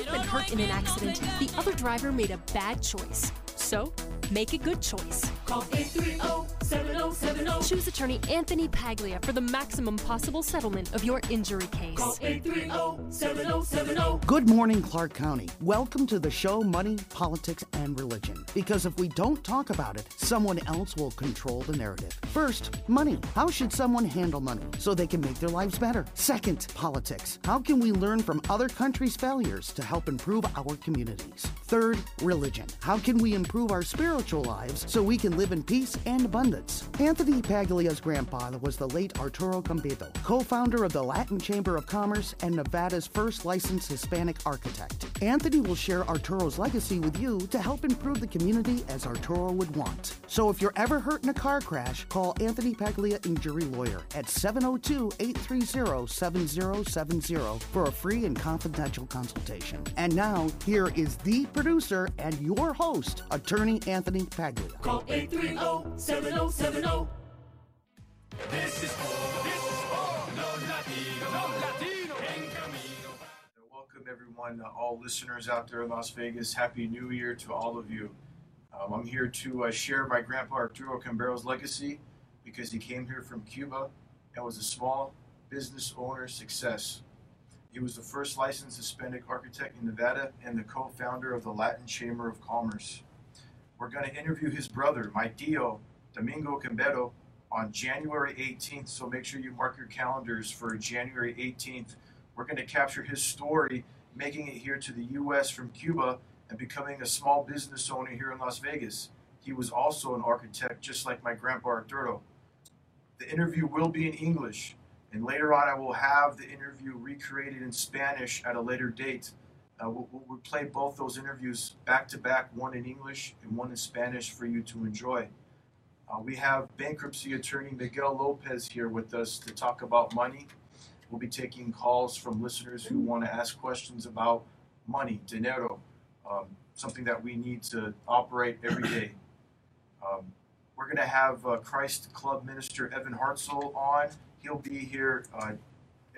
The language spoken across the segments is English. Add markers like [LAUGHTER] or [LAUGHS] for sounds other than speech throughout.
you've been hurt in an accident, the other driver made a bad choice. So, make a good choice. Call 830-7070. Choose attorney Anthony Paglia for the maximum possible settlement of your injury case. Call 830-7070. Good morning, Clark County. Welcome to the show Money, Politics, and Religion. Because if we don't talk about it, someone else will control the narrative. First, money. How should someone handle money so they can make their lives better? Second, politics. How can we learn from other countries' failures to help improve our communities? Third, religion. How can we improve our spiritual lives so we can live in peace and abundance? Anthony Paglia's grandpa was the late Arturo Cambeiro, co founder of the Latin Chamber of Commerce and Nevada's first licensed Hispanic architect. Anthony will share Arturo's legacy with you to help improve the community as Arturo would want. So if you're ever hurt in a car crash, call Anthony Paglia Injury Lawyer at 702 830 7070 for a free and confidential consultation. And now, here is the producer and your host, Attorney Anthony Paglia. Call 830-7070. This is for, this is for los Latinos, los Latinos en camino. Welcome, everyone, uh, all listeners out there in Las Vegas. Happy New Year to all of you. Um, I'm here to uh, share my grandpa Arturo Cambeiro's legacy because he came here from Cuba and was a small business owner success. He was the first licensed Hispanic architect in Nevada and the co founder of the Latin Chamber of Commerce. We're going to interview his brother, my Dio, Domingo Cambeiro, on January 18th. So make sure you mark your calendars for January 18th. We're going to capture his story, making it here to the U.S. from Cuba and becoming a small business owner here in Las Vegas. He was also an architect, just like my grandpa Arturo. The interview will be in English, and later on, I will have the interview recreated in Spanish at a later date. Uh, we'll, we'll play both those interviews back to back, one in English and one in Spanish for you to enjoy. Uh, we have bankruptcy attorney Miguel Lopez here with us to talk about money. We'll be taking calls from listeners who want to ask questions about money, dinero, um, something that we need to operate every day. Um, we're going to have uh, Christ Club minister Evan Hartzell on. He'll be here uh,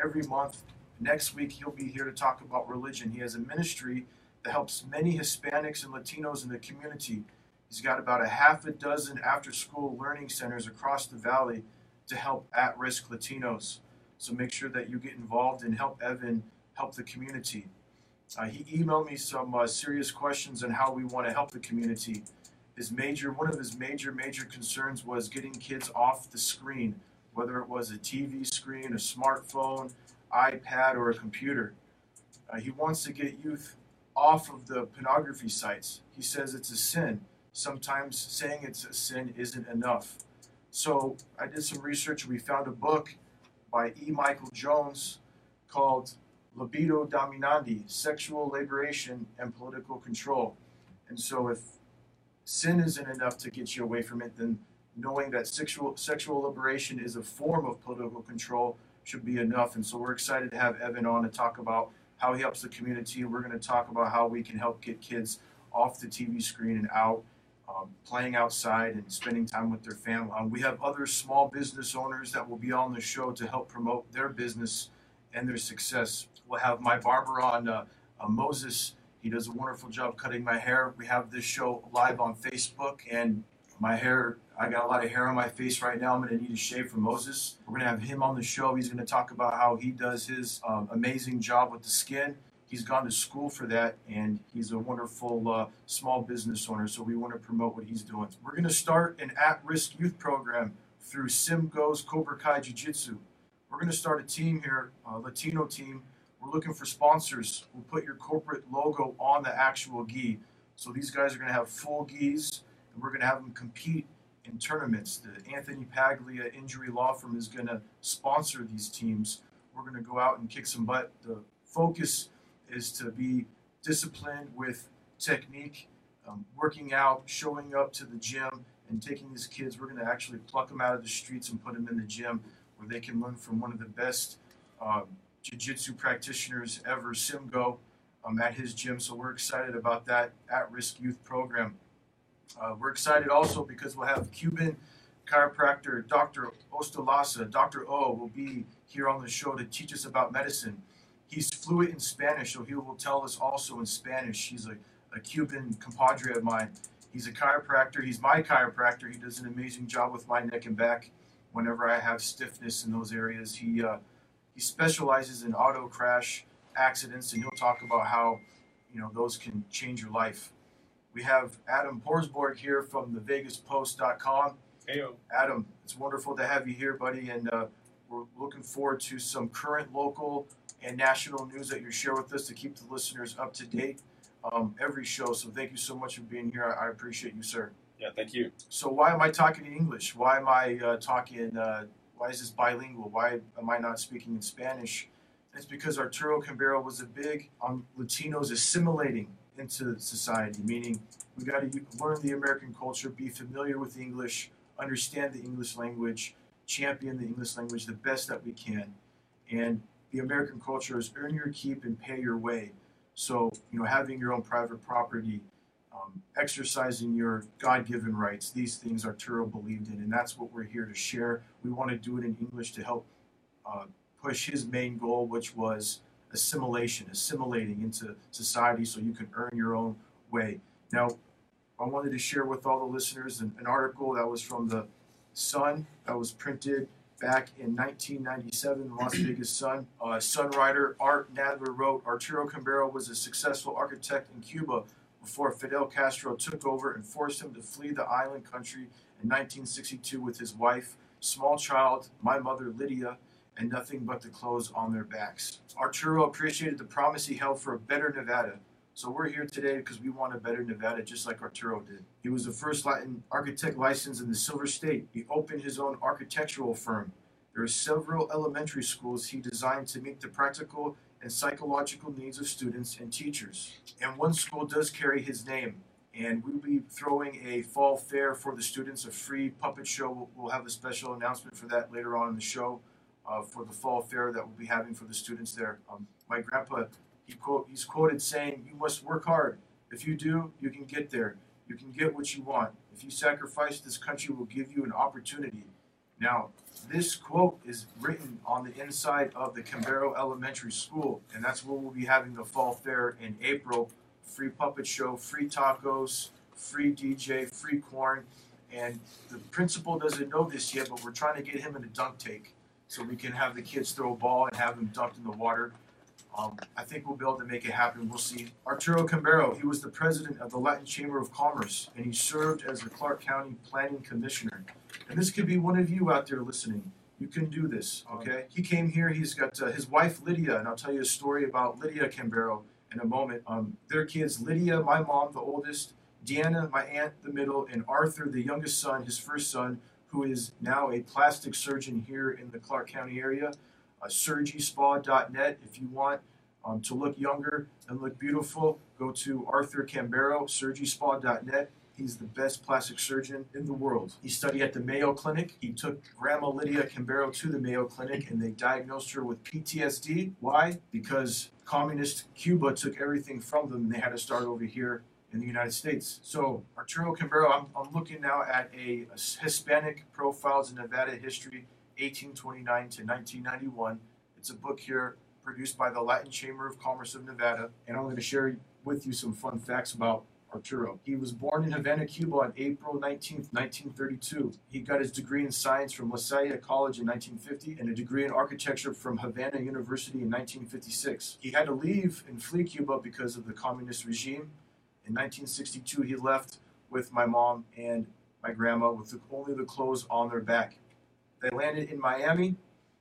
every month. Next week, he'll be here to talk about religion. He has a ministry that helps many Hispanics and Latinos in the community. He's got about a half a dozen after school learning centers across the valley to help at risk Latinos. So make sure that you get involved and help Evan help the community. Uh, he emailed me some uh, serious questions on how we want to help the community. His major, one of his major, major concerns was getting kids off the screen, whether it was a TV screen, a smartphone, iPad, or a computer. Uh, he wants to get youth off of the pornography sites. He says it's a sin. Sometimes saying it's a sin isn't enough. So I did some research. And we found a book by E. Michael Jones called Libido Dominandi Sexual Liberation and Political Control. And so, if sin isn't enough to get you away from it, then knowing that sexual, sexual liberation is a form of political control should be enough. And so, we're excited to have Evan on to talk about how he helps the community. We're going to talk about how we can help get kids off the TV screen and out. Um, playing outside and spending time with their family. Um, we have other small business owners that will be on the show to help promote their business and their success. We'll have my barber on, uh, uh, Moses. He does a wonderful job cutting my hair. We have this show live on Facebook, and my hair, I got a lot of hair on my face right now. I'm going to need a shave for Moses. We're going to have him on the show. He's going to talk about how he does his um, amazing job with the skin. He's gone to school for that, and he's a wonderful uh, small business owner. So we want to promote what he's doing. We're going to start an at-risk youth program through SimGo's Cobra Kai Jiu Jitsu. We're going to start a team here, a Latino team. We're looking for sponsors. We'll put your corporate logo on the actual gi. So these guys are going to have full gis, and we're going to have them compete in tournaments. The Anthony Paglia Injury Law Firm is going to sponsor these teams. We're going to go out and kick some butt. The focus is to be disciplined with technique, um, working out, showing up to the gym, and taking these kids. We're going to actually pluck them out of the streets and put them in the gym where they can learn from one of the best um, jiu-jitsu practitioners ever, Simgo, um, at his gym. So we're excited about that at-risk youth program. Uh, we're excited also because we'll have Cuban chiropractor Dr. Ostolasa, Dr. O, will be here on the show to teach us about medicine. He's fluent in Spanish, so he will tell us also in Spanish. He's a, a Cuban compadre of mine. He's a chiropractor. He's my chiropractor. He does an amazing job with my neck and back. Whenever I have stiffness in those areas, he uh, he specializes in auto crash accidents, and he'll talk about how you know those can change your life. We have Adam Porsborg here from the VegasPost.com. Hey, Adam, it's wonderful to have you here, buddy, and uh, we're looking forward to some current local and national news that you share with us to keep the listeners up to date um, every show. So thank you so much for being here. I, I appreciate you, sir. yeah, thank you. So why am I talking in English? Why am I uh, talking? Uh, why is this bilingual? Why am I not speaking in Spanish? It's because Arturo Cambeiro was a big on Latinos assimilating into society, meaning we got to learn the American culture, be familiar with English, understand the English language, champion the English language the best that we can. And the American culture is earn your keep and pay your way. So, you know, having your own private property, um, exercising your God given rights, these things Arturo believed in. And that's what we're here to share. We want to do it in English to help uh, push his main goal, which was assimilation, assimilating into society so you can earn your own way. Now, I wanted to share with all the listeners an, an article that was from the Sun that was printed back in 1997, Las Vegas Sun. Uh, Sun writer Art Nadler wrote Arturo Cambeiro was a successful architect in Cuba before Fidel Castro took over and forced him to flee the island country in 1962 with his wife, small child, my mother Lydia, and nothing but the clothes on their backs. Arturo appreciated the promise he held for a better Nevada. So we're here today because we want a better Nevada just like Arturo did. He was the first Latin architect licensed in the Silver State. He opened his own architectural firm. There are several elementary schools he designed to meet the practical and psychological needs of students and teachers. And one school does carry his name. And we'll be throwing a fall fair for the students, a free puppet show. We'll, have a special announcement for that later on in the show uh, for the fall fair that we'll be having for the students there. Um, my grandpa, he quote, he's quoted saying, "You must work hard. If you do, you can get there. You can get what you want. If you sacrifice, this country will give you an opportunity." Now, this quote is written on the inside of the Cambeiro Elementary School, and that's where we'll be having the fall fair in April. Free puppet show, free tacos, free DJ, free corn. And the principal doesn't know this yet, but we're trying to get him in a dunk take so we can have the kids throw a ball and have them dunked in the water. Um, I think we'll be able to make it happen. We'll see. Arturo Cambeiro, he was the president of the Latin Chamber of Commerce, and he served as the Clark County Planning Commissioner. And this could be one of you out there listening. You can do this, okay? He came here. He's got uh, his wife Lydia, and I'll tell you a story about Lydia Cambeiro in a moment. Um, their kids, Lydia, my mom, the oldest, Deanna, my aunt, the middle, and Arthur, the youngest son, his first son, who is now a plastic surgeon here in the Clark County area. Uh, SurgySpa.net if you want um, to look younger and look beautiful. Go to Arthur Cambeiro, SurgySpa.net. He's the best plastic surgeon in the world. He studied at the Mayo Clinic. He took Grandma Lydia Cambeiro to the Mayo Clinic and they diagnosed her with PTSD. Why? Because communist Cuba took everything from them and they had to start over here in the United States. So Arturo Cambeiro, I'm, I'm looking now at a, a Hispanic Profiles in Nevada History, 1829 to 1991. It's a book here produced by the Latin Chamber of Commerce of Nevada, and I'm going to share with you some fun facts about Arturo. He was born in Havana, Cuba on April 19, 1932. He got his degree in science from La College in 1950 and a degree in architecture from Havana University in 1956. He had to leave and flee Cuba because of the communist regime. In 1962, he left with my mom and my grandma with only the clothes on their back. They landed in Miami.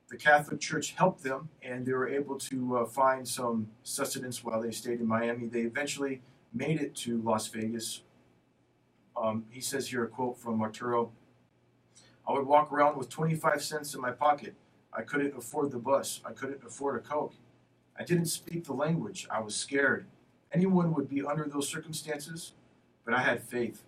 The Catholic Church helped them, and they were able to uh, find some sustenance while they stayed in Miami. They eventually made it to Las Vegas. Um, he says here a quote from Arturo I would walk around with 25 cents in my pocket. I couldn't afford the bus. I couldn't afford a Coke. I didn't speak the language. I was scared. Anyone would be under those circumstances, but I had faith.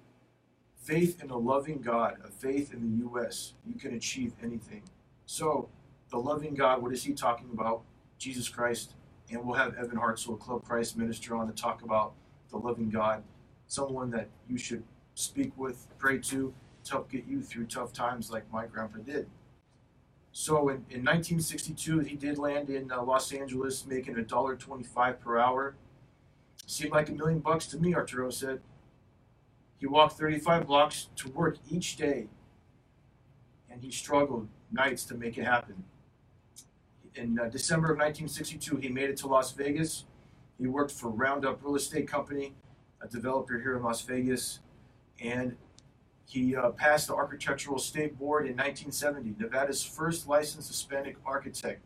Faith in a loving God, a faith in the U.S. You can achieve anything. So, the loving God, what is he talking about? Jesus Christ. And we'll have Evan Hartzell, Club Christ minister, on to talk about the loving God, someone that you should speak with, pray to, to help get you through tough times like my grandpa did. So in, in 1962, he did land in uh, Los Angeles, making a dollar twenty-five per hour. Seemed like a million bucks to me, Arturo said. He walked 35 blocks to work each day, and he struggled nights to make it happen. In uh, December of 1962, he made it to Las Vegas. He worked for Roundup Real Estate Company, a developer here in Las Vegas, and he uh, passed the Architectural State Board in 1970, Nevada's first licensed Hispanic architect.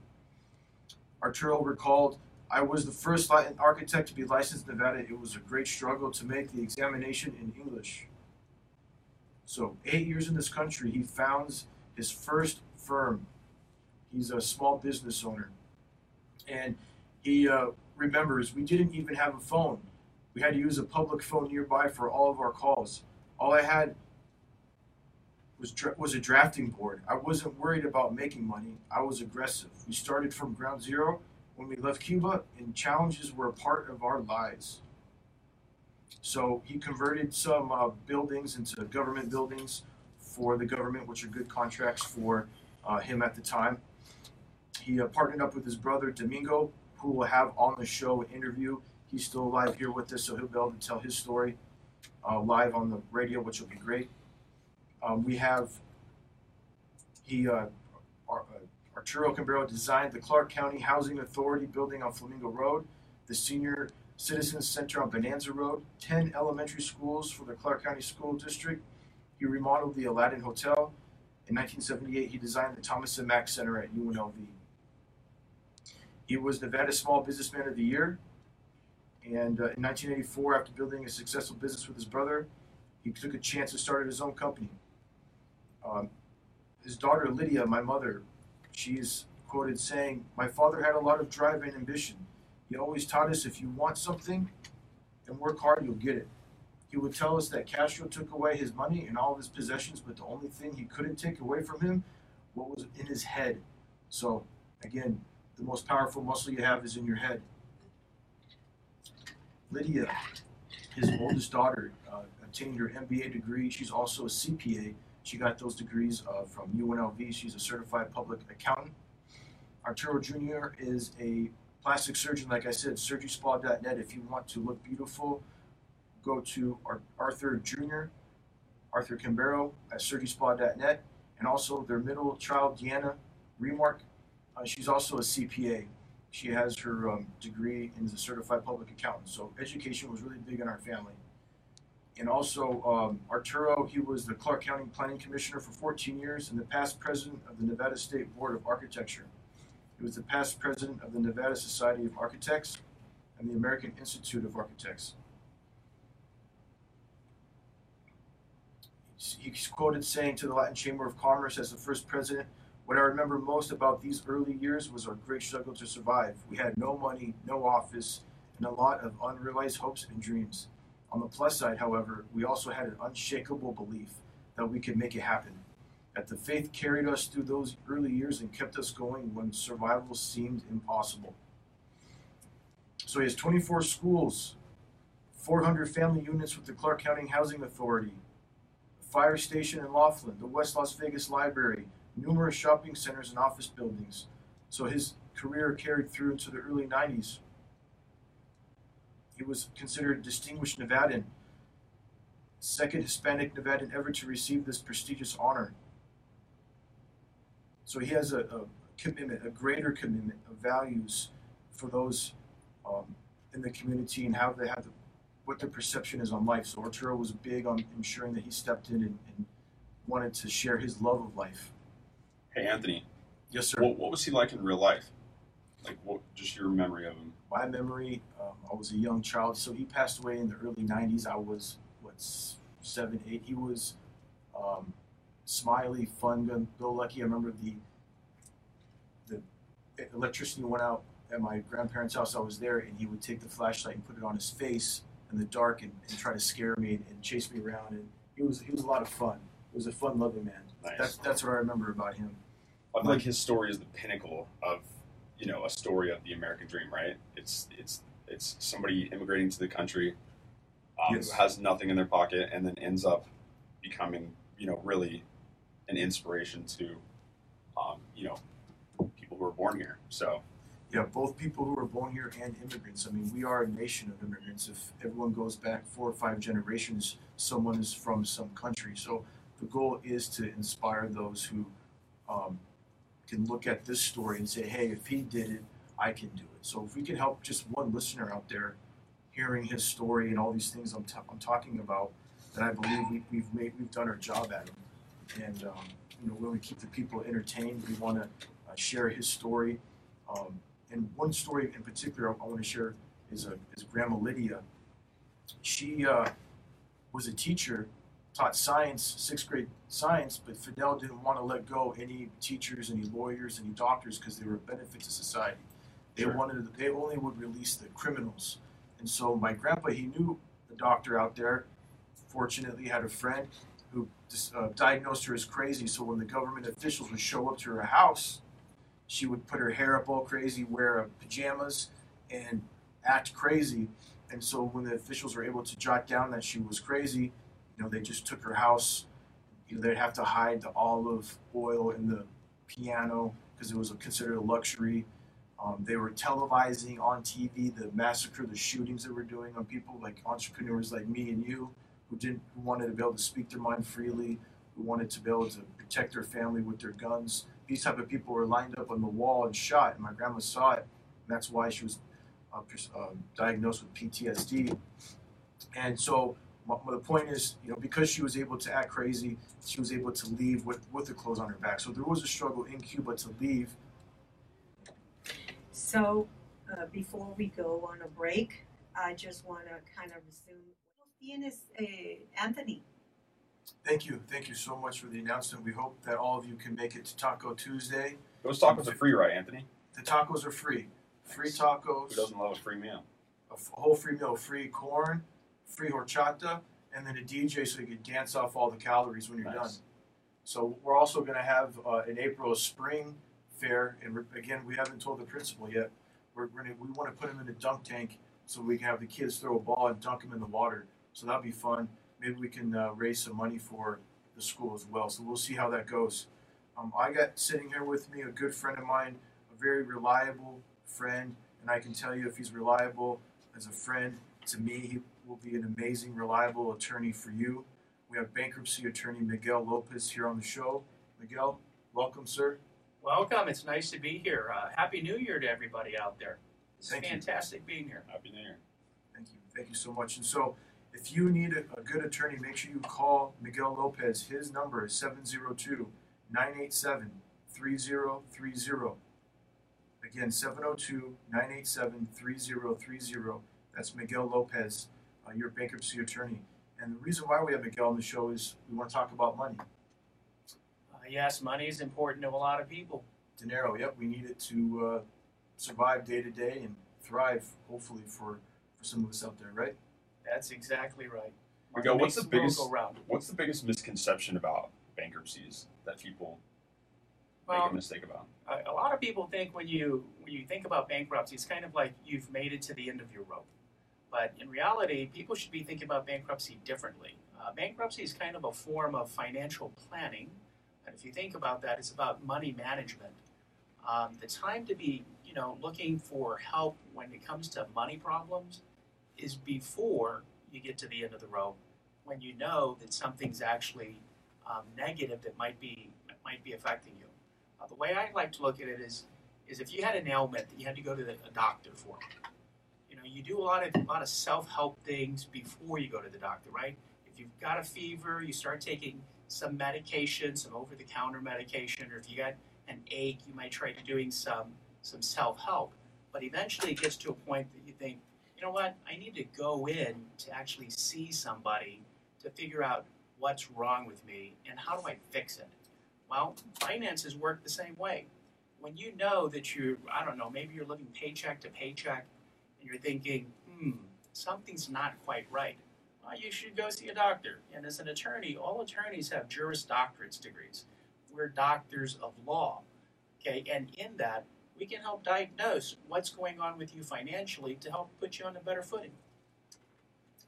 Arturo recalled, I was the first architect to be licensed in Nevada. It was a great struggle to make the examination in English. So, eight years in this country, he founds his first firm. He's a small business owner. And he uh, remembers we didn't even have a phone. We had to use a public phone nearby for all of our calls. All I had was dra- was a drafting board. I wasn't worried about making money. I was aggressive. We started from ground zero when we left Cuba, and challenges were a part of our lives. So he converted some uh, buildings into government buildings for the government, which are good contracts for uh, him at the time. He uh, partnered up with his brother Domingo, who will have on the show an interview. He's still alive here with us, so he'll be able to tell his story uh, live on the radio, which will be great. Um, we have he uh, Arturo Cambeiro designed the Clark County Housing Authority building on Flamingo Road, the Senior Citizens Center on Bonanza Road, 10 elementary schools for the Clark County School District. He remodeled the Aladdin Hotel. In 1978, he designed the Thomas and Mack Center at UNLV. He was Nevada Small Businessman of the Year. And uh, in 1984, after building a successful business with his brother, he took a chance and started his own company. Um, his daughter Lydia, my mother, she's quoted saying, My father had a lot of drive and ambition. He always taught us if you want something and work hard, you'll get it. He would tell us that Castro took away his money and all of his possessions, but the only thing he couldn't take away from him what was in his head. So again, the most powerful muscle you have is in your head. Lydia, his oldest daughter, uh, obtained her MBA degree. She's also a CPA. She got those degrees uh, from UNLV. She's a certified public accountant. Arturo Jr. is a plastic surgeon, like I said, surgyspa.net. If you want to look beautiful, go to Ar- Arthur Jr., Arthur Cambeiro at surgyspa.net, and also their middle child, Deanna Remark. Uh, she's also a CPA. She has her um, degree and is a certified public accountant. So education was really big in our family. And also, um, Arturo, he was the Clark County Planning Commissioner for 14 years and the past president of the Nevada State Board of Architecture. He was the past president of the Nevada Society of Architects and the American Institute of Architects. He's quoted saying to the Latin Chamber of Commerce as the first president, What I remember most about these early years was our great struggle to survive. We had no money, no office, and a lot of unrealized hopes and dreams. On the plus side, however, we also had an unshakable belief that we could make it happen. That the faith carried us through those early years and kept us going when survival seemed impossible. So he has 24 schools, 400 family units with the Clark County Housing Authority, a fire station in Laughlin, the West Las Vegas Library, numerous shopping centers and office buildings. So his career carried through into the early 90s. He was considered a distinguished Nevadan, second Hispanic Nevadan ever to receive this prestigious honor. So he has a, a commitment, a greater commitment of values for those um, in the community and how they have the, what their perception is on life. So Arturo was big on ensuring that he stepped in and, and wanted to share his love of life. Hey, Anthony, Yes, sir. what, what was he like in real life? Like, what? Just your memory of him. My memory, um, I was a young child, so he passed away in the early '90s. I was what seven, eight. He was um, smiley, fun, go Lucky. I remember the the electricity went out at my grandparents' house. I was there, and he would take the flashlight and put it on his face in the dark and, and try to scare me and, and chase me around. And he was he was a lot of fun. He was a fun-loving man. Nice. That's that's what I remember about him. I feel like his story is the pinnacle of, you know, a story of the American dream, right? It's it's it's somebody immigrating to the country, um, Yes. who has nothing in their pocket, and then ends up becoming, you know, really an inspiration to um, you know, people who are born here. So Yeah, both people who were born here and immigrants. I mean, we are a nation of immigrants. If everyone goes back four or five generations, someone is from some country. So the goal is to inspire those who um, can look at this story and say, hey, if he did it, I can do it. So if we can help just one listener out there hearing his story and all these things I'm, t- I'm talking about, then I believe we, we've made we've done our job at it. And um, you know, when we keep the people entertained, we want to uh, share his story. Um, and one story in particular I want to share is a is Grandma Lydia. She uh, was a teacher, taught science, sixth grade science, but Fidel didn't want to let go any teachers, any lawyers, any doctors because they were a benefit to society. They Sure. wanted they only would release the criminals. And so my grandpa, he knew a doctor out there. Fortunately, had a friend who uh, diagnosed her as crazy. So when the government officials would show up to her house, she would put her hair up all crazy, wear pajamas, and act crazy. And so when the officials were able to jot down that she was crazy, you know, they just took her house. You know, they'd have to hide the olive oil in the piano because it was considered a luxury. Um, they were televising on TV the massacre, the shootings that were doing on people like entrepreneurs like me and you, who didn't, who wanted to be able to speak their mind freely, who wanted to be able to protect their family with their guns. These type of people were lined up on the wall and shot, and my grandma saw it, and that's why she was uh, um, diagnosed with PTSD. And so my, the point is, you know, because she was able to act crazy, she was able to leave with, with the clothes on her back. So there was a struggle in Cuba to leave. So, uh, before we go on a break, I just want to kind of resume. Tienes, eh, Anthony. Thank you. Thank you so much for the announcement. We hope that all of you can make it to Taco Tuesday. those tacos are free, right, Anthony? The tacos are free. Free Nice. tacos, Who doesn't love a free meal? a f- whole free meal, free corn, free horchata, and then a DJ so you can dance off all the calories when you're done. So we're also going to have uh, in April a spring fair, and again we haven't told the principal yet. We're going we want to put him in a dunk tank so we can have the kids throw a ball and dunk him in the water. So that'll be fun. Maybe we can uh, raise some money for the school as well. So we'll see how that goes. Um, I got sitting here with me a good friend of mine, a very reliable friend, and I can tell you if he's reliable as a friend to me, he will be an amazing, reliable attorney for you. We have bankruptcy attorney Miguel Lopez here on the show. Miguel, welcome, sir. Welcome. It's nice to be here. Uh, Happy New Year to everybody out there. It's Thank you. fantastic being here. Happy New Year. Thank you. Thank you so much. And so, if you need a, a good attorney, make sure you call Miguel Lopez. His number is 702 987 3030. Again, 702 987 3030. That's Miguel Lopez, uh, your bankruptcy attorney. And the reason why we have Miguel on the show is we want to talk about money. Uh, yes, money is important to a lot of people. Dinero, yep, we need it to uh, survive day to day and thrive, hopefully, for, for some of us out there, right? That's exactly right. Miguel, what's the biggest what's the biggest misconception about bankruptcies that people Well, make a mistake about? a, a lot of people think when you when you think about bankruptcy, it's kind of like you've made it to the end of your rope. But in reality, people should be thinking about bankruptcy differently. Uh, bankruptcy is kind of a form of financial planning, and if you think about that, it's about money management. Um, the time to be, you know, looking for help when it comes to money problems is before you get to the end of the rope, when you know that something's actually um, negative that might be might be affecting you. Uh, the way I like to look at it is, is if you had an ailment that you had to go to the, a doctor for, you you do a lot of a lot of self help things before you go to the doctor, right? If you've got a fever, you start taking some medication, some over the counter medication, or if you got an ache, you might try doing some some self help. But eventually, it gets to a point that you think, you know what, I need to go in to actually see somebody to figure out what's wrong with me and how do I fix it. Well, finances work the same way. When you know that you, I don't know, maybe you're living paycheck to paycheck and you're thinking, hmm, something's not quite right, well, you should go see a doctor. And as an attorney, all attorneys have Juris Doctorates degrees. We're doctors of law. Okay, and in that, we can help diagnose what's going on with you financially to help put you on a better footing.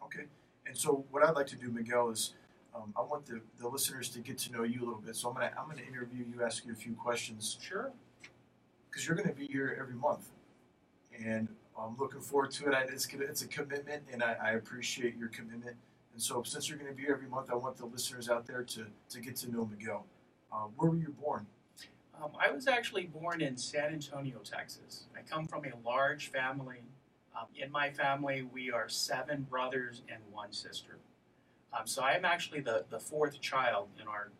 Okay. And so, what I'd like to do, Miguel, is um, I want the, the listeners to get to know you a little bit. So I'm gonna I'm gonna interview you, ask you a few questions Sure. because you're gonna be here every month, and I'm looking forward to it. I, it's it's a commitment, and I, I appreciate your commitment. And so since you're gonna be here every month, I want the listeners out there to to get to know Miguel. Uh, where were you born? Um, I was actually born in San Antonio, Texas. I come from a large family. Um, in my family, we are seven brothers and one sister. Um, so I am actually the, the fourth child in our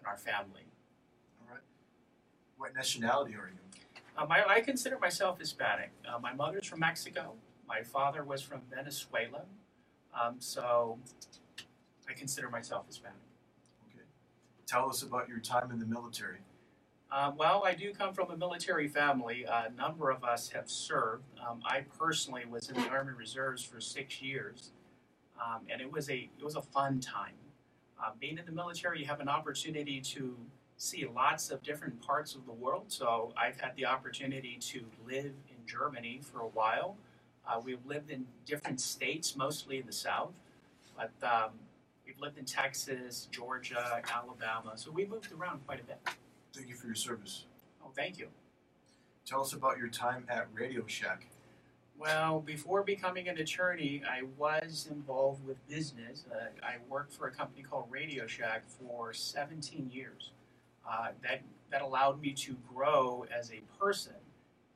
in our family. All right. What nationality are you? Um, I, I consider myself Hispanic. Uh, my mother's from Mexico. My father was from Venezuela. Um, so I consider myself Hispanic. Okay. Tell us about your time in the military. Um, well, I do come from a military family. A number of us have served. Um, I personally was in the Army Reserves for six years, um, and it was a it was a fun time. Uh, being in the military, you have an opportunity to see lots of different parts of the world. So I've had the opportunity to live in Germany for a while. Uh, we've lived in different states, mostly in the South, but um, we've lived in Texas, Georgia, Alabama. So we moved around quite a bit. Thank you for your service. Oh, thank you. Tell us about your time at Radio Shack. Well, before becoming an attorney, I was involved with business. Uh, I worked for a company called Radio Shack for 17 years. Uh, that that allowed me to grow as a person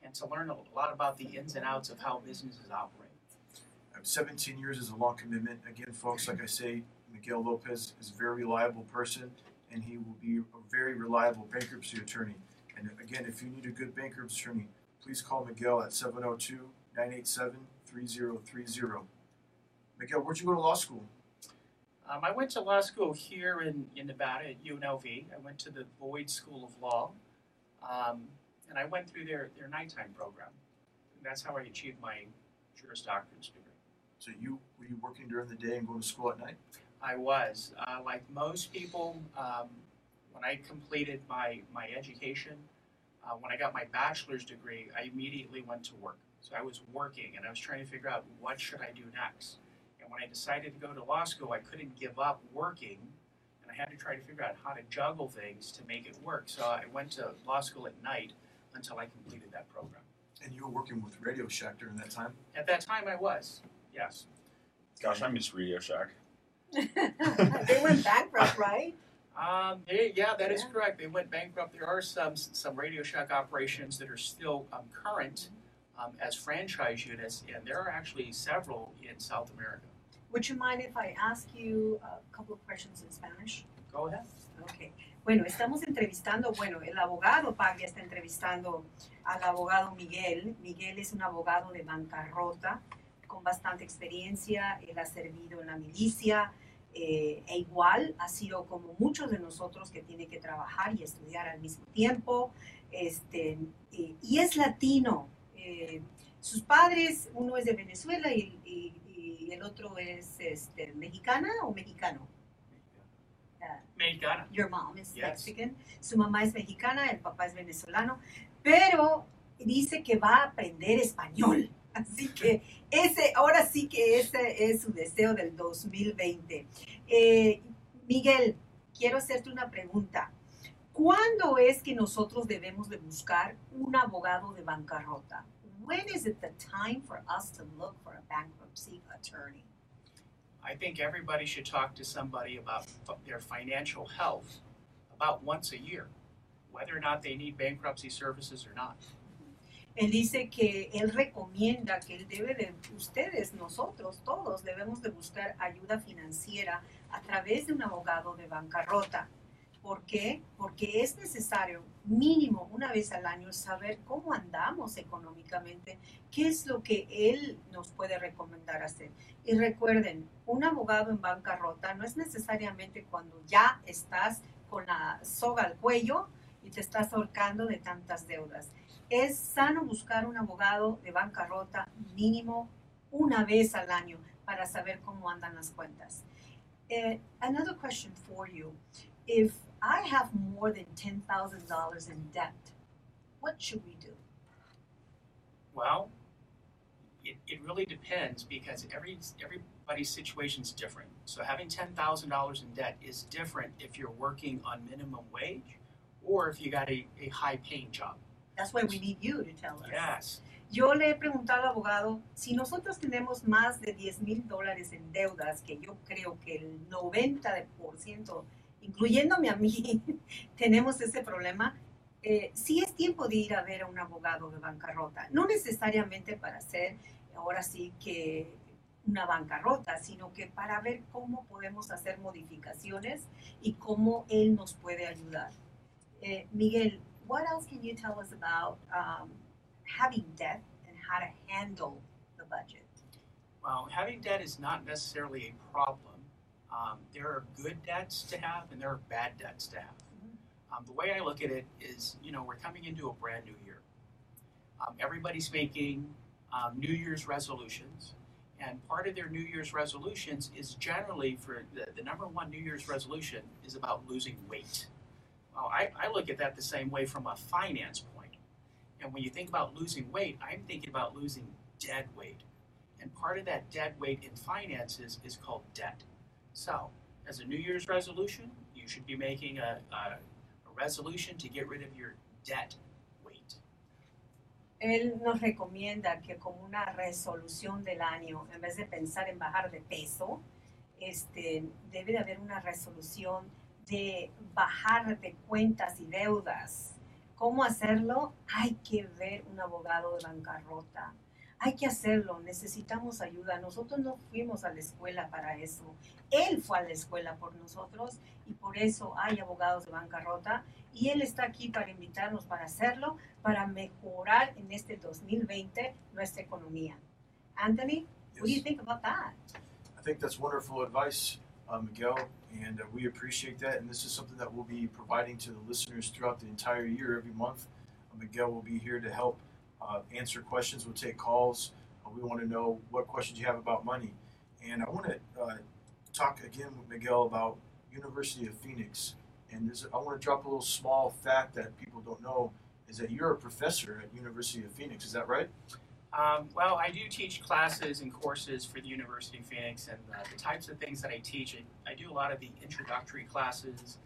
and to learn a lot about the ins and outs of how businesses operate. Uh, 17 years is a long commitment. Again, folks, like I say, Miguel Lopez is a very reliable person, and he will be a very reliable bankruptcy attorney. And again, if you need a good bankruptcy attorney, please call Miguel at 702 987 3030. Miguel, where'd you go to law school? Um, I went to law school here in, in Nevada at UNLV. I went to the Boyd School of Law, um, and I went through their, their nighttime program. And that's how I achieved my Juris Doctorate degree. So you were you working during the day and going to school at night? I was. Uh, like most people, um, when I completed my, my education, uh, when I got my bachelor's degree, I immediately went to work. So I was working and I was trying to figure out what should I do next. And when I decided to go to law school, I couldn't give up working and I had to try to figure out how to juggle things to make it work. So I went to law school at night until I completed that program. And you were working with Radio Shack during that time? At that time, I was, yes. Gosh, I miss Radio Shack. [LAUGHS] they went bankrupt, right? Um, they, yeah, that is Yeah. correct. They went bankrupt. There are some some Radio Shack operations that are still um, current um, as franchise units, and there are actually several in South America. Would you mind if I ask you a couple of questions in Spanish? Go ahead. Ok. Bueno, estamos entrevistando, bueno, el abogado Paglia está entrevistando al abogado Miguel. Miguel es un abogado de bancarrota con bastante experiencia. Él ha servido en la milicia eh, e igual ha sido como muchos de nosotros que tiene que trabajar y estudiar al mismo tiempo. Este, eh, y es latino. Eh, sus padres, uno es de Venezuela y, y- y el otro es este, mexicana o mexicano. Ah, Mexicana. Your mom is Yes. Mexican. Su mamá es mexicana, el papá es venezolano, pero dice que va a aprender español. [LAUGHS] Así que ese, ahora sí que ese es su deseo del 2020. Eh, Miguel, quiero hacerte una pregunta. ¿Cuándo es que nosotros debemos de buscar un abogado de bancarrota? When is it the time for us to look for a bankruptcy attorney? I think everybody should talk to somebody about their financial health about once a year, whether or not they need bankruptcy services or not. Él dice que él recomienda que él debe de, ustedes, nosotros, todos debemos de buscar ayuda financiera a través de un abogado de bancarrota. ¿Por qué? Porque es necesario mínimo una vez al año saber cómo andamos económicamente, qué es lo que él nos puede recomendar hacer. Y recuerden, un abogado en bancarrota no es necesariamente cuando ya estás con la soga al cuello y te estás ahorcando de tantas deudas es sano buscar un abogado de bancarrota mínimo una vez al año para saber cómo andan las cuentas. Eh, another question for you. If I have more than $10,000 in debt, what should we do? Well, it, it really depends because every everybody's situation is different. So having ten thousand dollars in debt is different if you're working on minimum wage or if you got a, a high paying job. That's why we need you to tell us. Yes. Yo le he preguntado al abogado si nosotros tenemos más de 10 mil dólares en deudas, que yo creo que el 90%, incluyéndome a mí, [LAUGHS] tenemos ese problema. Eh, sí es tiempo de ir a ver a un abogado de bancarrota, no necesariamente para hacer ahora sí que una bancarrota, sino que para ver cómo podemos hacer modificaciones y cómo él nos puede ayudar. Eh, Miguel, what else can you tell us about um, having debt and how to handle the budget? Well, having debt is not necessarily a problem. Um, there are good debts to have and there are bad debts to have. Um, the way I look at it is, you know, we're coming into a brand new year. Um, everybody's making um, New Year's resolutions, and part of their New Year's resolutions is generally for the, the number one New Year's resolution is about losing weight. Well, I, I look at that the same way from a finance point. And when you think about losing weight, I'm thinking about losing dead weight. And part of that dead weight in finances is called debt. So, as a New Year's resolution, you should be making a, a, a resolution to get rid of your debt weight. Él nos recomienda que como una resolución del año, en vez de pensar en bajar de peso, este, debe de haber una resolución de bajar de cuentas y deudas. ¿Cómo hacerlo? Hay que ver un abogado de bancarrota. Hay que hacerlo, necesitamos ayuda. Nosotros no fuimos a la escuela para eso. Él fue a la escuela por nosotros y por eso hay abogados de bancarrota. Y él está aquí para invitarnos para hacerlo, para mejorar en este 2020 nuestra economía. Anthony, what do you Yes. think about that? I think that's wonderful advice, uh, Miguel, and uh, we appreciate that. And this is something that we'll be providing to the listeners throughout the entire year, every month. Uh, Miguel will be here to help uh, answer questions. We'll take calls. Uh, we want to know what questions you have about money, and I want to uh, talk again with Miguel about University of Phoenix. And I want to drop a little small fact that people don't know is that you're a professor at University of Phoenix. Is that right? Um, well, I do teach classes and courses for the University of Phoenix, and uh, the types of things that I teach, I, I do a lot of the introductory classes.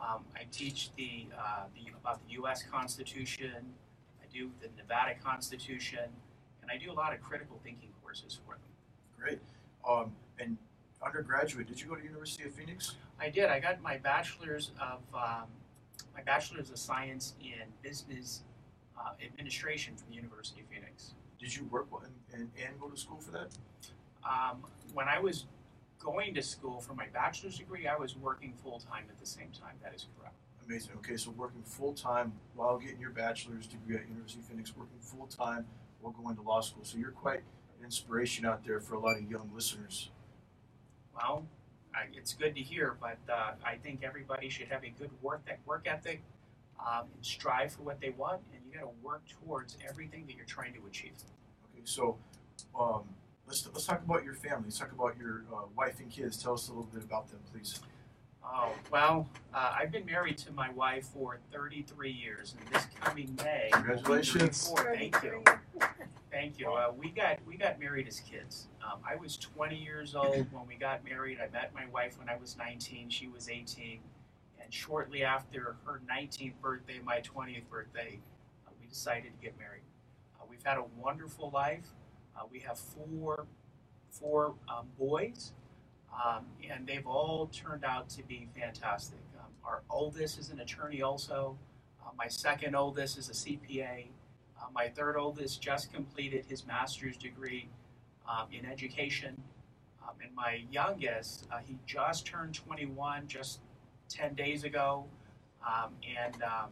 Um, I teach the, uh, the about the U.S. Constitution. I do the Nevada Constitution, and I do a lot of critical thinking courses for them. Great. Um, and undergraduate, did you go to University of Phoenix? I did. I got my bachelor's of um, my bachelor's of science in business uh, administration from the University of Phoenix. Did you work and, and, and go to school for that? Um, when I was going to school for my bachelor's degree, I was working full time at the same time. That is correct. Amazing. Okay, so working full time while getting your bachelor's degree at University of Phoenix, working full time while going to law school. So you're quite an inspiration out there for a lot of young listeners. Well, I, it's good to hear, but uh, I think everybody should have a good work that work ethic um, and strive for what they want, and you got to work towards everything that you're trying to achieve. Okay, so um, let's let's talk about your family. Let's talk about your uh, wife and kids. Tell us a little bit about them, please. Oh, well, uh, I've been married to my wife for 33 years, and this coming May, Congratulations. 34. Thank you. [LAUGHS] Thank you. Uh, we got we got married as kids. Um, I was 20 years old when we got married. I met my wife when I was 19. She was 18, and shortly after her 19th birthday, my 20th birthday, uh, we decided to get married. Uh, we've had a wonderful life. Uh, we have four four um, boys, um, and they've all turned out to be fantastic. Um, our oldest is an attorney, also. Uh, my second oldest is a CPA. Uh, my third oldest just completed his master's degree um, in education. Um, and my youngest, uh, he just turned 21 just 10 days ago. Um, and um,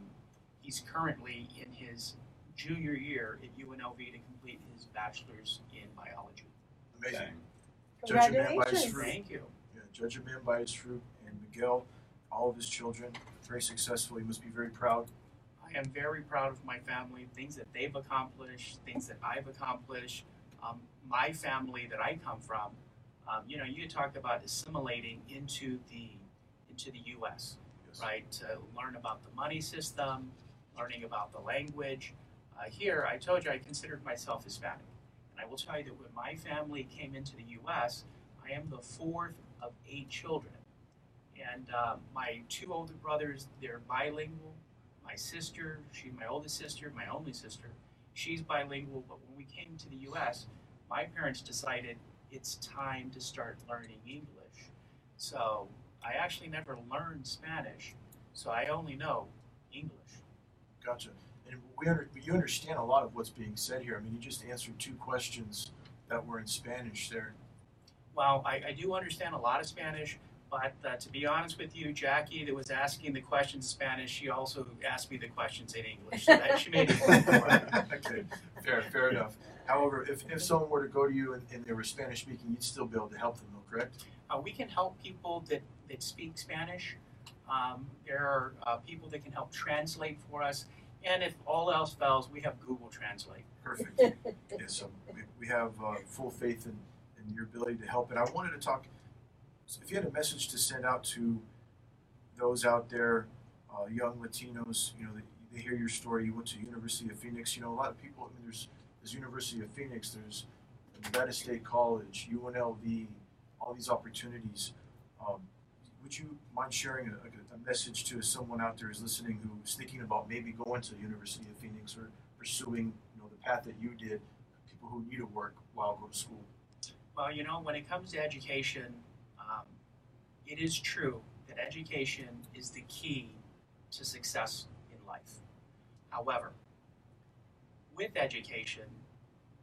he's currently in his junior year at UNLV to complete his bachelor's in biology. Amazing. Dang. Judge a man by his fruit. Thank you. Yeah, judge a man by his fruit. And Miguel, all of his children, very successful. He must be very proud. I am very proud of my family, things that they've accomplished, things that I've accomplished. Um, my family that I come from, um, you know, you talked about assimilating into the into the U.S. Yes. right? To learn about the money system, learning about the language. Uh, here, I told you I considered myself Hispanic. And I will tell you that when my family came into the U.S., I am the fourth of eight children. And uh, my two older brothers, they're bilingual. My sister, she's my oldest sister, my only sister, she's bilingual. But when we came to the U.S., my parents decided it's time to start learning English. So I actually never learned Spanish, so I only know English. Gotcha. And we under, you understand a lot of what's being said here. I mean, you just answered two questions that were in Spanish there. Well, I, I do understand a lot of Spanish, but uh, to be honest with you, Jackie, that was asking the questions in Spanish, she also asked me the questions in English. So that she made it [LAUGHS] okay, fair, fair enough. However, if, if someone were to go to you and, and they were Spanish speaking, you'd still be able to help them, though, correct? Uh, we can help people that, that speak Spanish. Um, there are uh, people that can help translate for us. And if all else fails, we have Google Translate. Perfect. [LAUGHS] yes, so we, we have uh, full faith in, in your ability to help. And I wanted to talk, so if you had a message to send out to those out there, uh, young Latinos, you know, they, they hear your story. You went to University of Phoenix. You know, a lot of people. I mean, there's there's University of Phoenix. There's Nevada State College, UNLV, all these opportunities. Um, would you mind sharing a, a, a message to someone out there who's listening who's thinking about maybe going to the University of Phoenix or pursuing, you know, the path that you did? People who need to work while go to school. Well, you know, when it comes to education, um, it is true that education is the key to success in life. However, with education,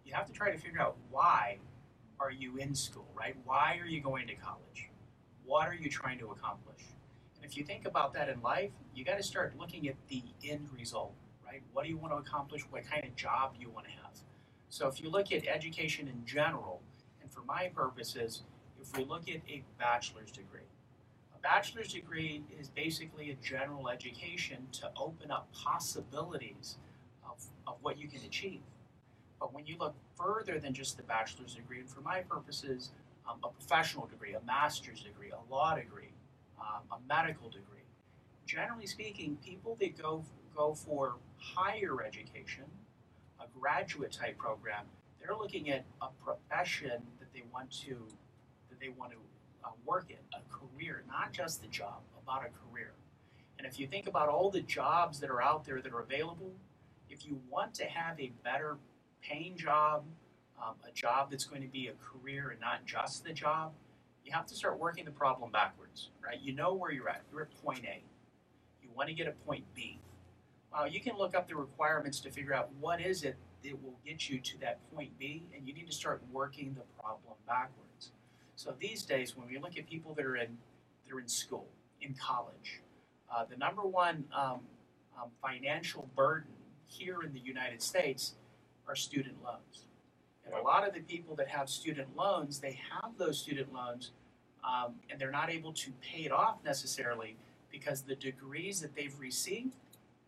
you have to try to figure out why are you in school, right? Why are you going to college? What are you trying to accomplish? If you think about that in life, you got to start looking at the end result, right? What do you want to accomplish? What kind of job do you want to have? So if you look at education in general, and for my purposes, if we look at a bachelor's degree, a bachelor's degree is basically a general education to open up possibilities of, of what you can achieve. But when you look further than just the bachelor's degree, and for my purposes, um, a professional degree, a master's degree, a law degree, um, a medical degree, generally speaking, people that go go for higher education, a graduate type program, they're looking at a profession that they want to that they want to uh, work in, a career, not just the job, about a career. And if you think about all the jobs that are out there that are available, if you want to have a better paying job, um, a job that's going to be a career and not just the job, you have to start working the problem backwards, right? You know where you're at. You're at point A. You want to get at point B. Well, you can look up the requirements to figure out what is it that will get you to that point B, and you need to start working the problem backwards. So these days, when we look at people that are in, they're in school, in college, uh, the number one um, um, financial burden here in the United States are student loans. A lot of the people that have student loans, they have those student loans um, and they're not able to pay it off necessarily because the degrees that they've received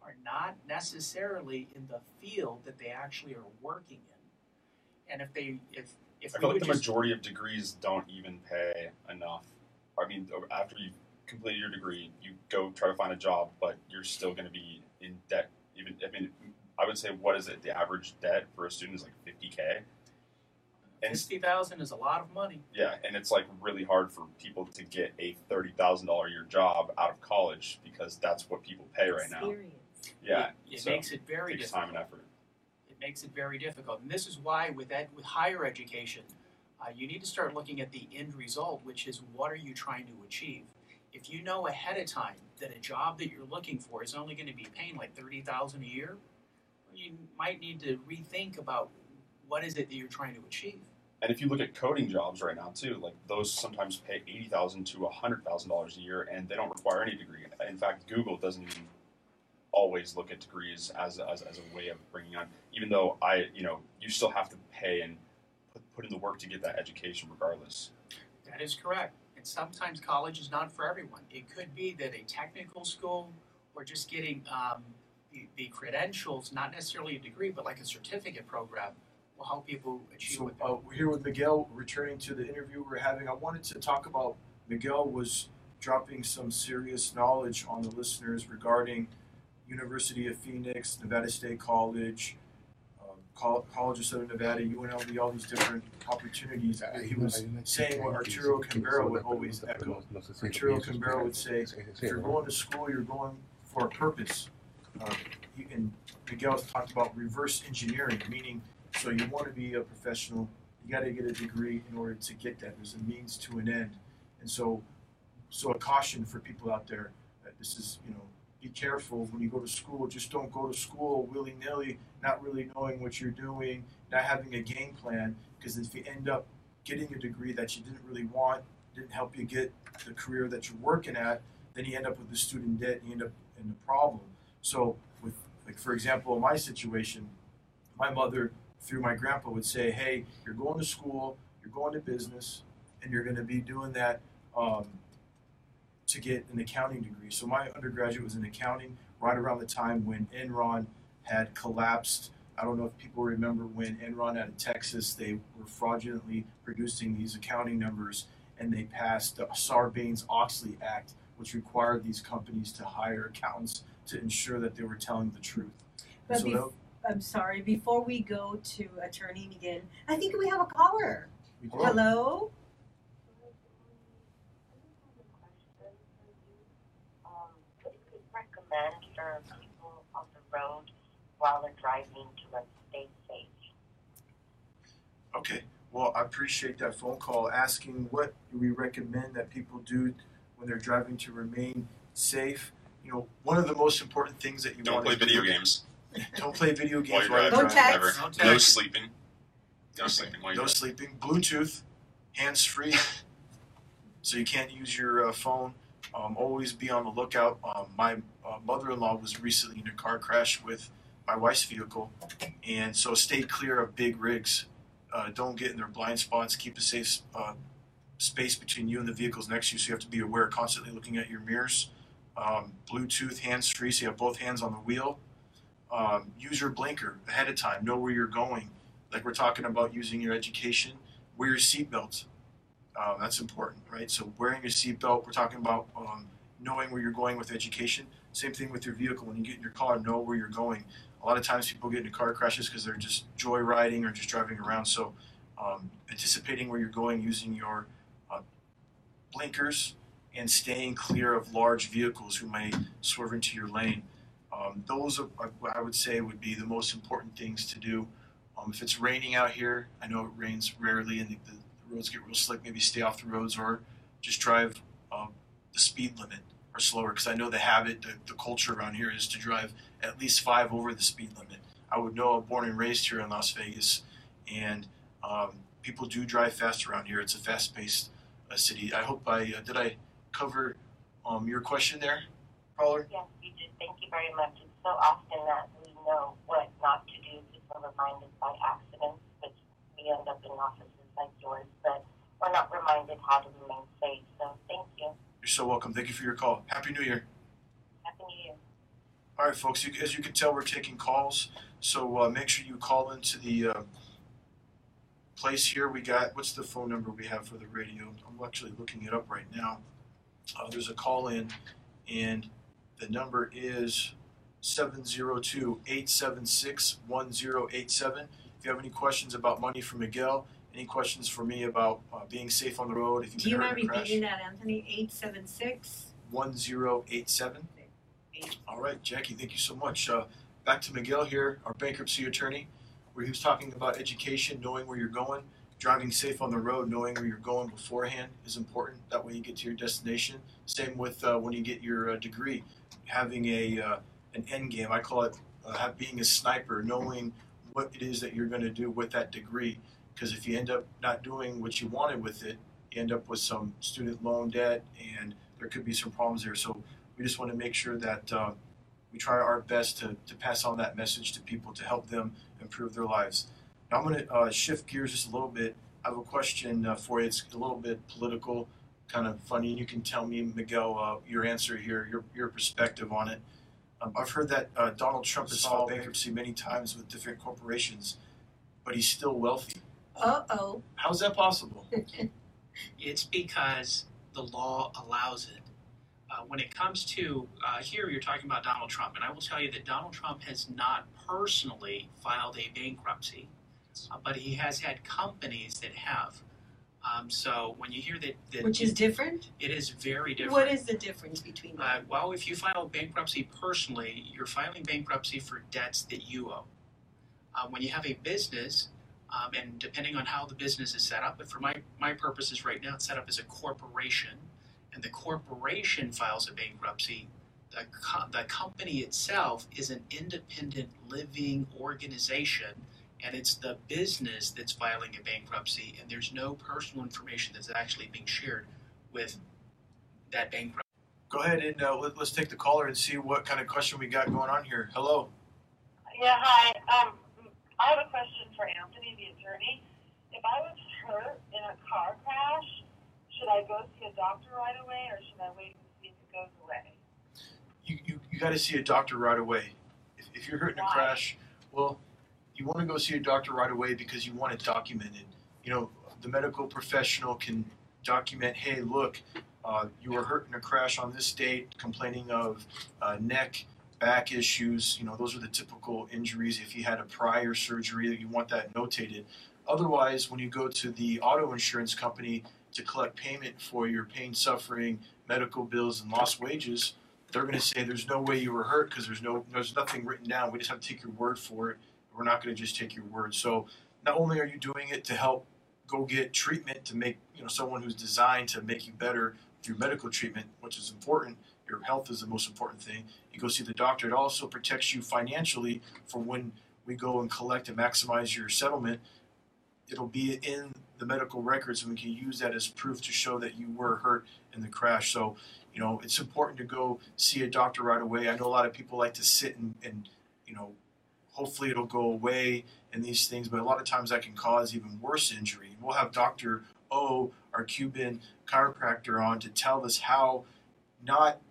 are not necessarily in the field that they actually are working in. And if they, if, if I feel like the majority of degrees don't even pay enough. I mean, after you've completed your degree, you go try to find a job, but you're still going to be in debt. Even I mean, I would say what is it? The average debt for a student is like 50k. And fifty thousand is a lot of money. yeah, and it's like really hard for people to get a thirty thousand dollar year job out of college because that's what people pay right now. Yeah, it, it so makes it very takes difficult. time and effort. It makes it very difficult, and this is why with ed, with higher education, uh, you need to start looking at the end result, which is what are you trying to achieve. If you know ahead of time that a job that you're looking for is only going to be paying like thirty thousand a year, you might need to rethink about what is it that you're trying to achieve. And if you look at coding jobs right now too, like those sometimes pay eighty thousand to hundred thousand dollars a year, and they don't require any degree. In fact, Google doesn't even always look at degrees as, as, as a way of bringing on. Even though I, you know, you still have to pay and put, put in the work to get that education, regardless. That is correct. And sometimes college is not for everyone. It could be that a technical school or just getting um, the, the credentials, not necessarily a degree, but like a certificate program, will help people achieve So what they uh, we're here with Miguel, returning to the interview we're having. I wanted to talk about Miguel was dropping some serious knowledge on the listeners regarding University of Phoenix, Nevada State College, um, Col- College of Southern Nevada, UNLV, all these different opportunities. He was saying what Arturo Cambeiro would always echo. Arturo Cambeiro would say, if you're going to school, you're going for a purpose. Uh, you, and Miguel talked about reverse engineering, meaning so you want to be a professional, you got to get a degree in order to get that. There's a means to an end, and so so a caution for people out there. That this is you know be careful when you go to school. Just don't go to school willy nilly, not really knowing what you're doing, not having a game plan. Because if you end up getting a degree that you didn't really want, didn't help you get the career that you're working at, then you end up with the student debt and you end up in a problem. So with like for example, in my situation, my mother through my grandpa would say, "Hey, you're going to school, you're going to business, and you're going to be doing that um, to get an accounting degree." So my undergraduate was in accounting, right around the time when Enron had collapsed. I don't know if people remember when Enron out of Texas they were fraudulently producing these accounting numbers, and they passed the Sarbanes-Oxley Act, which required these companies to hire accountants to ensure that they were telling the truth. But so I'm sorry, before we go to Attorney Miguel, I think we have a caller. we- Hello? Um, what do you recommend for people on the road while they're driving to like stay safe? Okay, well, I appreciate that phone call asking what do we recommend that people do when they're driving to remain safe. You know, one of the most important things that you Don't want play to video do, games Don't play video while games you're while driving. you're Don't driving. text. Don't No sleeping. No sleeping while you're No sleeping. Bluetooth, hands free, so you can't use your uh, phone. Um, always be on the lookout. Um, my uh, mother-in-law was recently in a car crash with my wife's vehicle, and so stay clear of big rigs. Uh, don't get in their blind spots. Keep a safe uh, space between you and the vehicles next to you, so you have to be aware, constantly looking at your mirrors. Um, Bluetooth, hands-free, so you have both hands on the wheel. Um, use your blinker ahead of time. Know where you're going like we're talking about using your education, wear your seatbelt. Um, that's important, right? So wearing your seatbelt, we're talking about um, knowing where you're going with education. Same thing with your vehicle. When you get in your car, know where you're going. A lot of times people get into car crashes because they're just joyriding or just driving around. So um, anticipating where you're going, using your uh, blinkers, and staying clear of large vehicles who may swerve into your lane. Um, those are, I would say, would be the most important things to do. Um, if it's raining out here, I know it rains rarely and the, the, roads get real slick. Maybe stay off the roads or just drive um, the speed limit or slower. Because I know the habit, the, the culture around here is to drive at least five over the speed limit. I would know. I'm born and raised here in Las Vegas, and um, people do drive fast around here. It's a fast-paced uh, city. I hope I uh, did. I cover um, your question there, caller. Yes, you did. Thank you very much. It's so often that we know what not to do. People are reminded by accidents, which we end up in offices like yours, but we're not reminded how to remain safe. So thank you. You're so welcome. Thank you for your call. Happy New Year. Happy New Year. All right, folks. You, as you can tell, we're taking calls, so uh, make sure you call into the uh, place here. We got what's the phone number we have for the radio? I'm actually looking it up right now. Uh, there's a call in, and the number is 702-876-1087. If you have any questions about money for Miguel, any questions for me about uh, being safe on the road, if you've Do you been mind hurt in a crash, repeating that, Anthony? 876? 1087. All right, Jackie, thank you so much. Uh, back to Miguel here, our bankruptcy attorney, where he was talking about education, knowing where you're going, driving safe on the road, knowing where you're going beforehand is important. That way you get to your destination. Same with uh, when you get your uh, degree, having a uh, an end game. I call it uh, being a sniper, knowing what it is that you're going to do with that degree. Because if you end up not doing what you wanted with it, you end up with some student loan debt, and there could be some problems there. So we just want to make sure that uh, we try our best to, to pass on that message to people to help them improve their lives. Now I'm going to uh, shift gears just a little bit. I have a question uh, for you. It's a little bit political, kind of funny. You can tell me, Miguel, uh, your answer here, your, your perspective on it. Um, I've heard that uh, Donald Trump has filed bankruptcy many times with different corporations, but he's still wealthy. Uh-oh. How's that possible? [LAUGHS] It's because the law allows it. Uh, when it comes to uh, here, you're talking about Donald Trump, and I will tell you that Donald Trump has not personally filed a bankruptcy, uh, but he has had companies that have. Um, so when you hear that, that Which is different? it is very different. What is the difference between Uh, well, if you file bankruptcy personally, you're filing bankruptcy for debts that you owe. Uh, when you have a business, um, and depending on how the business is set up, but for my, my purposes right now, it's set up as a corporation, and the corporation files a bankruptcy. The, co- the company itself is an independent living organization, and it's the business that's filing a bankruptcy, and there's no personal information that's actually being shared with that bankruptcy. Go ahead and uh, let, us take the caller and see what kind of question we got going on here. Hello. Yeah, hi. Um, I have a question for Anthony, the attorney. If I was hurt in a car crash, should I go see a doctor right away or should I wait and see if it goes away? You, you, you got to see a doctor right away. If, if you're hurt in a Why? crash, well, you want to go see a doctor right away because you want it documented. You know, the medical professional can document, hey, look, uh, you were hurt in a crash on this date, complaining of uh, neck, back issues. You know, those are the typical injuries. If you had a prior surgery, you want that notated. Otherwise, when you go to the auto insurance company to collect payment for your pain, suffering, medical bills, and lost wages, they're going to say there's no way you were hurt because there's no there's nothing written down. We just have to take your word for it. We're not going to just take your word. So not only are you doing it to help go get treatment to make you know someone who's designed to make you better through medical treatment, which is important. Your health is the most important thing. You go see the doctor. It also protects you financially for when we go and collect and maximize your settlement. It'll be in the medical records, and we can use that as proof to show that you were hurt in the crash. So, you know, it's important to go see a doctor right away. I know a lot of people like to sit and, and you know, hopefully it'll go away and these things, but a lot of times that can cause even worse injury. We'll have Dr. O, our Cuban chiropractor, on to tell us how not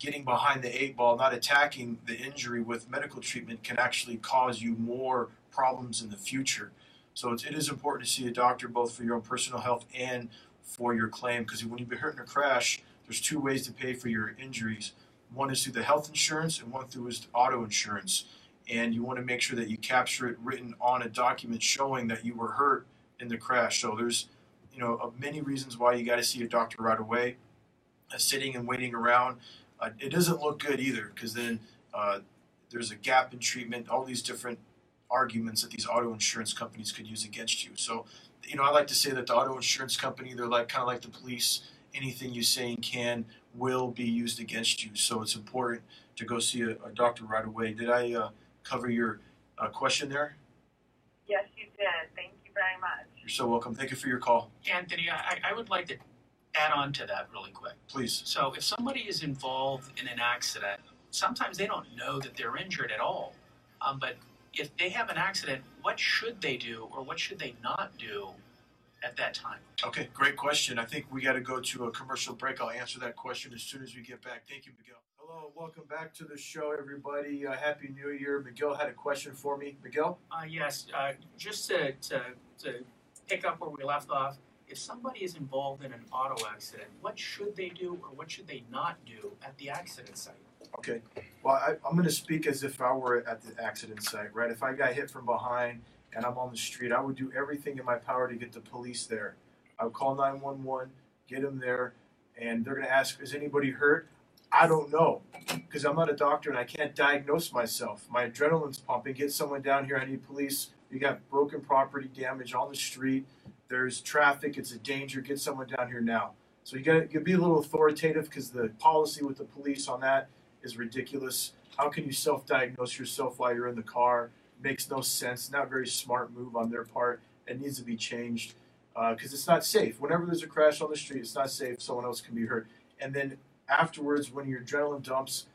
getting behind the eight ball, not attacking the injury with medical treatment can actually cause you more problems in the future. So it's, it is important to see a doctor both for your own personal health and for your claim because when you've been hurt in a crash, there's two ways to pay for your injuries. One is through the health insurance, and one through is auto insurance. And you want to make sure that you capture it written on a document showing that you were hurt in the crash. So there's, you know, many reasons why you got to see a doctor right away. Uh, sitting and waiting around, uh, it doesn't look good either because then uh, there's a gap in treatment. All these different arguments that these auto insurance companies could use against you. So, you know, I like to say that the auto insurance company, they're like kind of like the police. Anything you say and can will be used against you. So it's important to go see a, a doctor right away. Did I uh, cover your uh, question there? Yes, you did. Thank you very much. You're so welcome. Thank you for your call. Anthony, I, I would like to add on to that really quick. Please. So, if somebody is involved in an accident, sometimes they don't know that they're injured at all. Um, but if they have an accident, what should they do or what should they not do at that time? Okay, great question. I think we got to go to a commercial break. I'll answer that question as soon as we get back. Thank you, Miguel. Hello, welcome back to the show, everybody. Uh, Happy New Year. Miguel had a question for me. Miguel? Uh, yes, uh, just to, to, to pick up where we left off, if somebody is involved in an auto accident, what should they do or what should they not do at the accident site? Okay. Well, I, I'm going to speak as if I were at the accident site, right? If I got hit from behind and I'm on the street, I would do everything in my power to get the police there. I would call 911, get them there, and they're going to ask, Is anybody hurt? I don't know because I'm not a doctor and I can't diagnose myself. My adrenaline's pumping. Get someone down here. I need police. You got broken property damage on the street. There's traffic. It's a danger. Get someone down here now. So you got to be a little authoritative because the policy with the police on that is ridiculous. How can you self-diagnose yourself while you're in the car? Makes no sense. Not a very smart move on their part. It needs to be changed because uh, it's not safe. Whenever there's a crash on the street, it's not safe. Someone else can be hurt. And then afterwards, when your adrenaline dumps,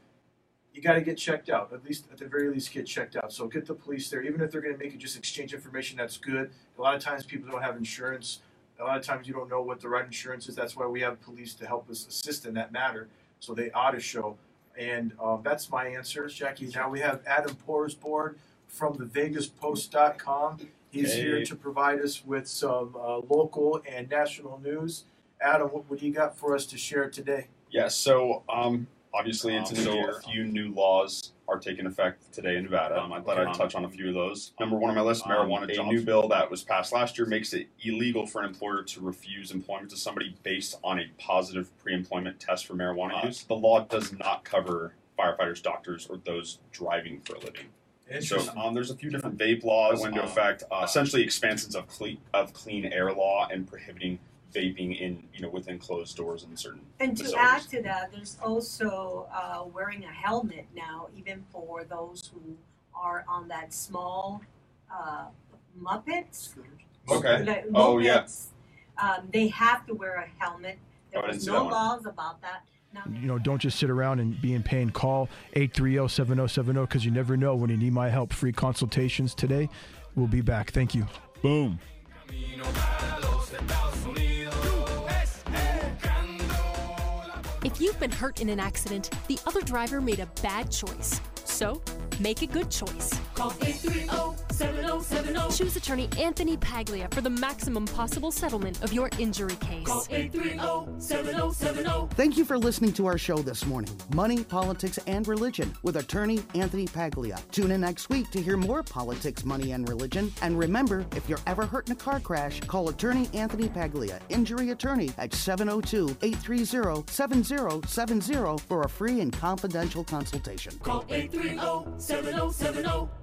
you got to get checked out. At least, at the very least, get checked out. So get the police there. Even if they're going to make you just exchange information, that's good. A lot of times, people don't have insurance. A lot of times, you don't know what the right insurance is. That's why we have police to help us assist in that matter. So they ought to show. And um, that's my answer, Jackie. Now we have Adam Porsborn from the VegasPost.com. He's Hey. here to provide us with some uh, local and national news. Adam, what, what do you got for us to share today? Yeah, so um, obviously into Um, the so year, a few new laws are taking effect today in Nevada. Um, I thought I'd touch on a few of those. Number one on my list, Um, marijuana. A jobs. new bill that was passed last year makes it illegal for an employer to refuse employment to somebody based on a positive pre-employment test for marijuana use. The law does not cover firefighters, doctors, or those driving for a living. So um, there's a few different vape laws That that went into effect. Uh, essentially, expansions of clean of clean air law and prohibiting vaping in you know within closed doors in certain And to facilities. add to that, there's also uh, wearing a helmet now, even for those who are on that small uh, mopeds. Okay. Like Oh, yeah. Um, they have to wear a helmet. There Oh, was no laws about that. You know, don't just sit around and be in pain. Call 830-7070 because you never know when you need my help. Free consultations today. We'll be back. Thank you. Boom. You've been hurt in an accident, the other driver made a bad choice. So, make a good choice. Call 830-7070. Choose attorney Anthony Paglia for the maximum possible settlement of your injury case. Call 830-7070. Thank you for listening to our show this morning Money, Politics, and Religion with attorney Anthony Paglia. Tune in next week to hear more politics, money, and religion. And remember, if you're ever hurt in a car crash, call attorney Anthony Paglia, injury attorney, at 702 830 7070 for a free and confidential consultation. Call 830-7070.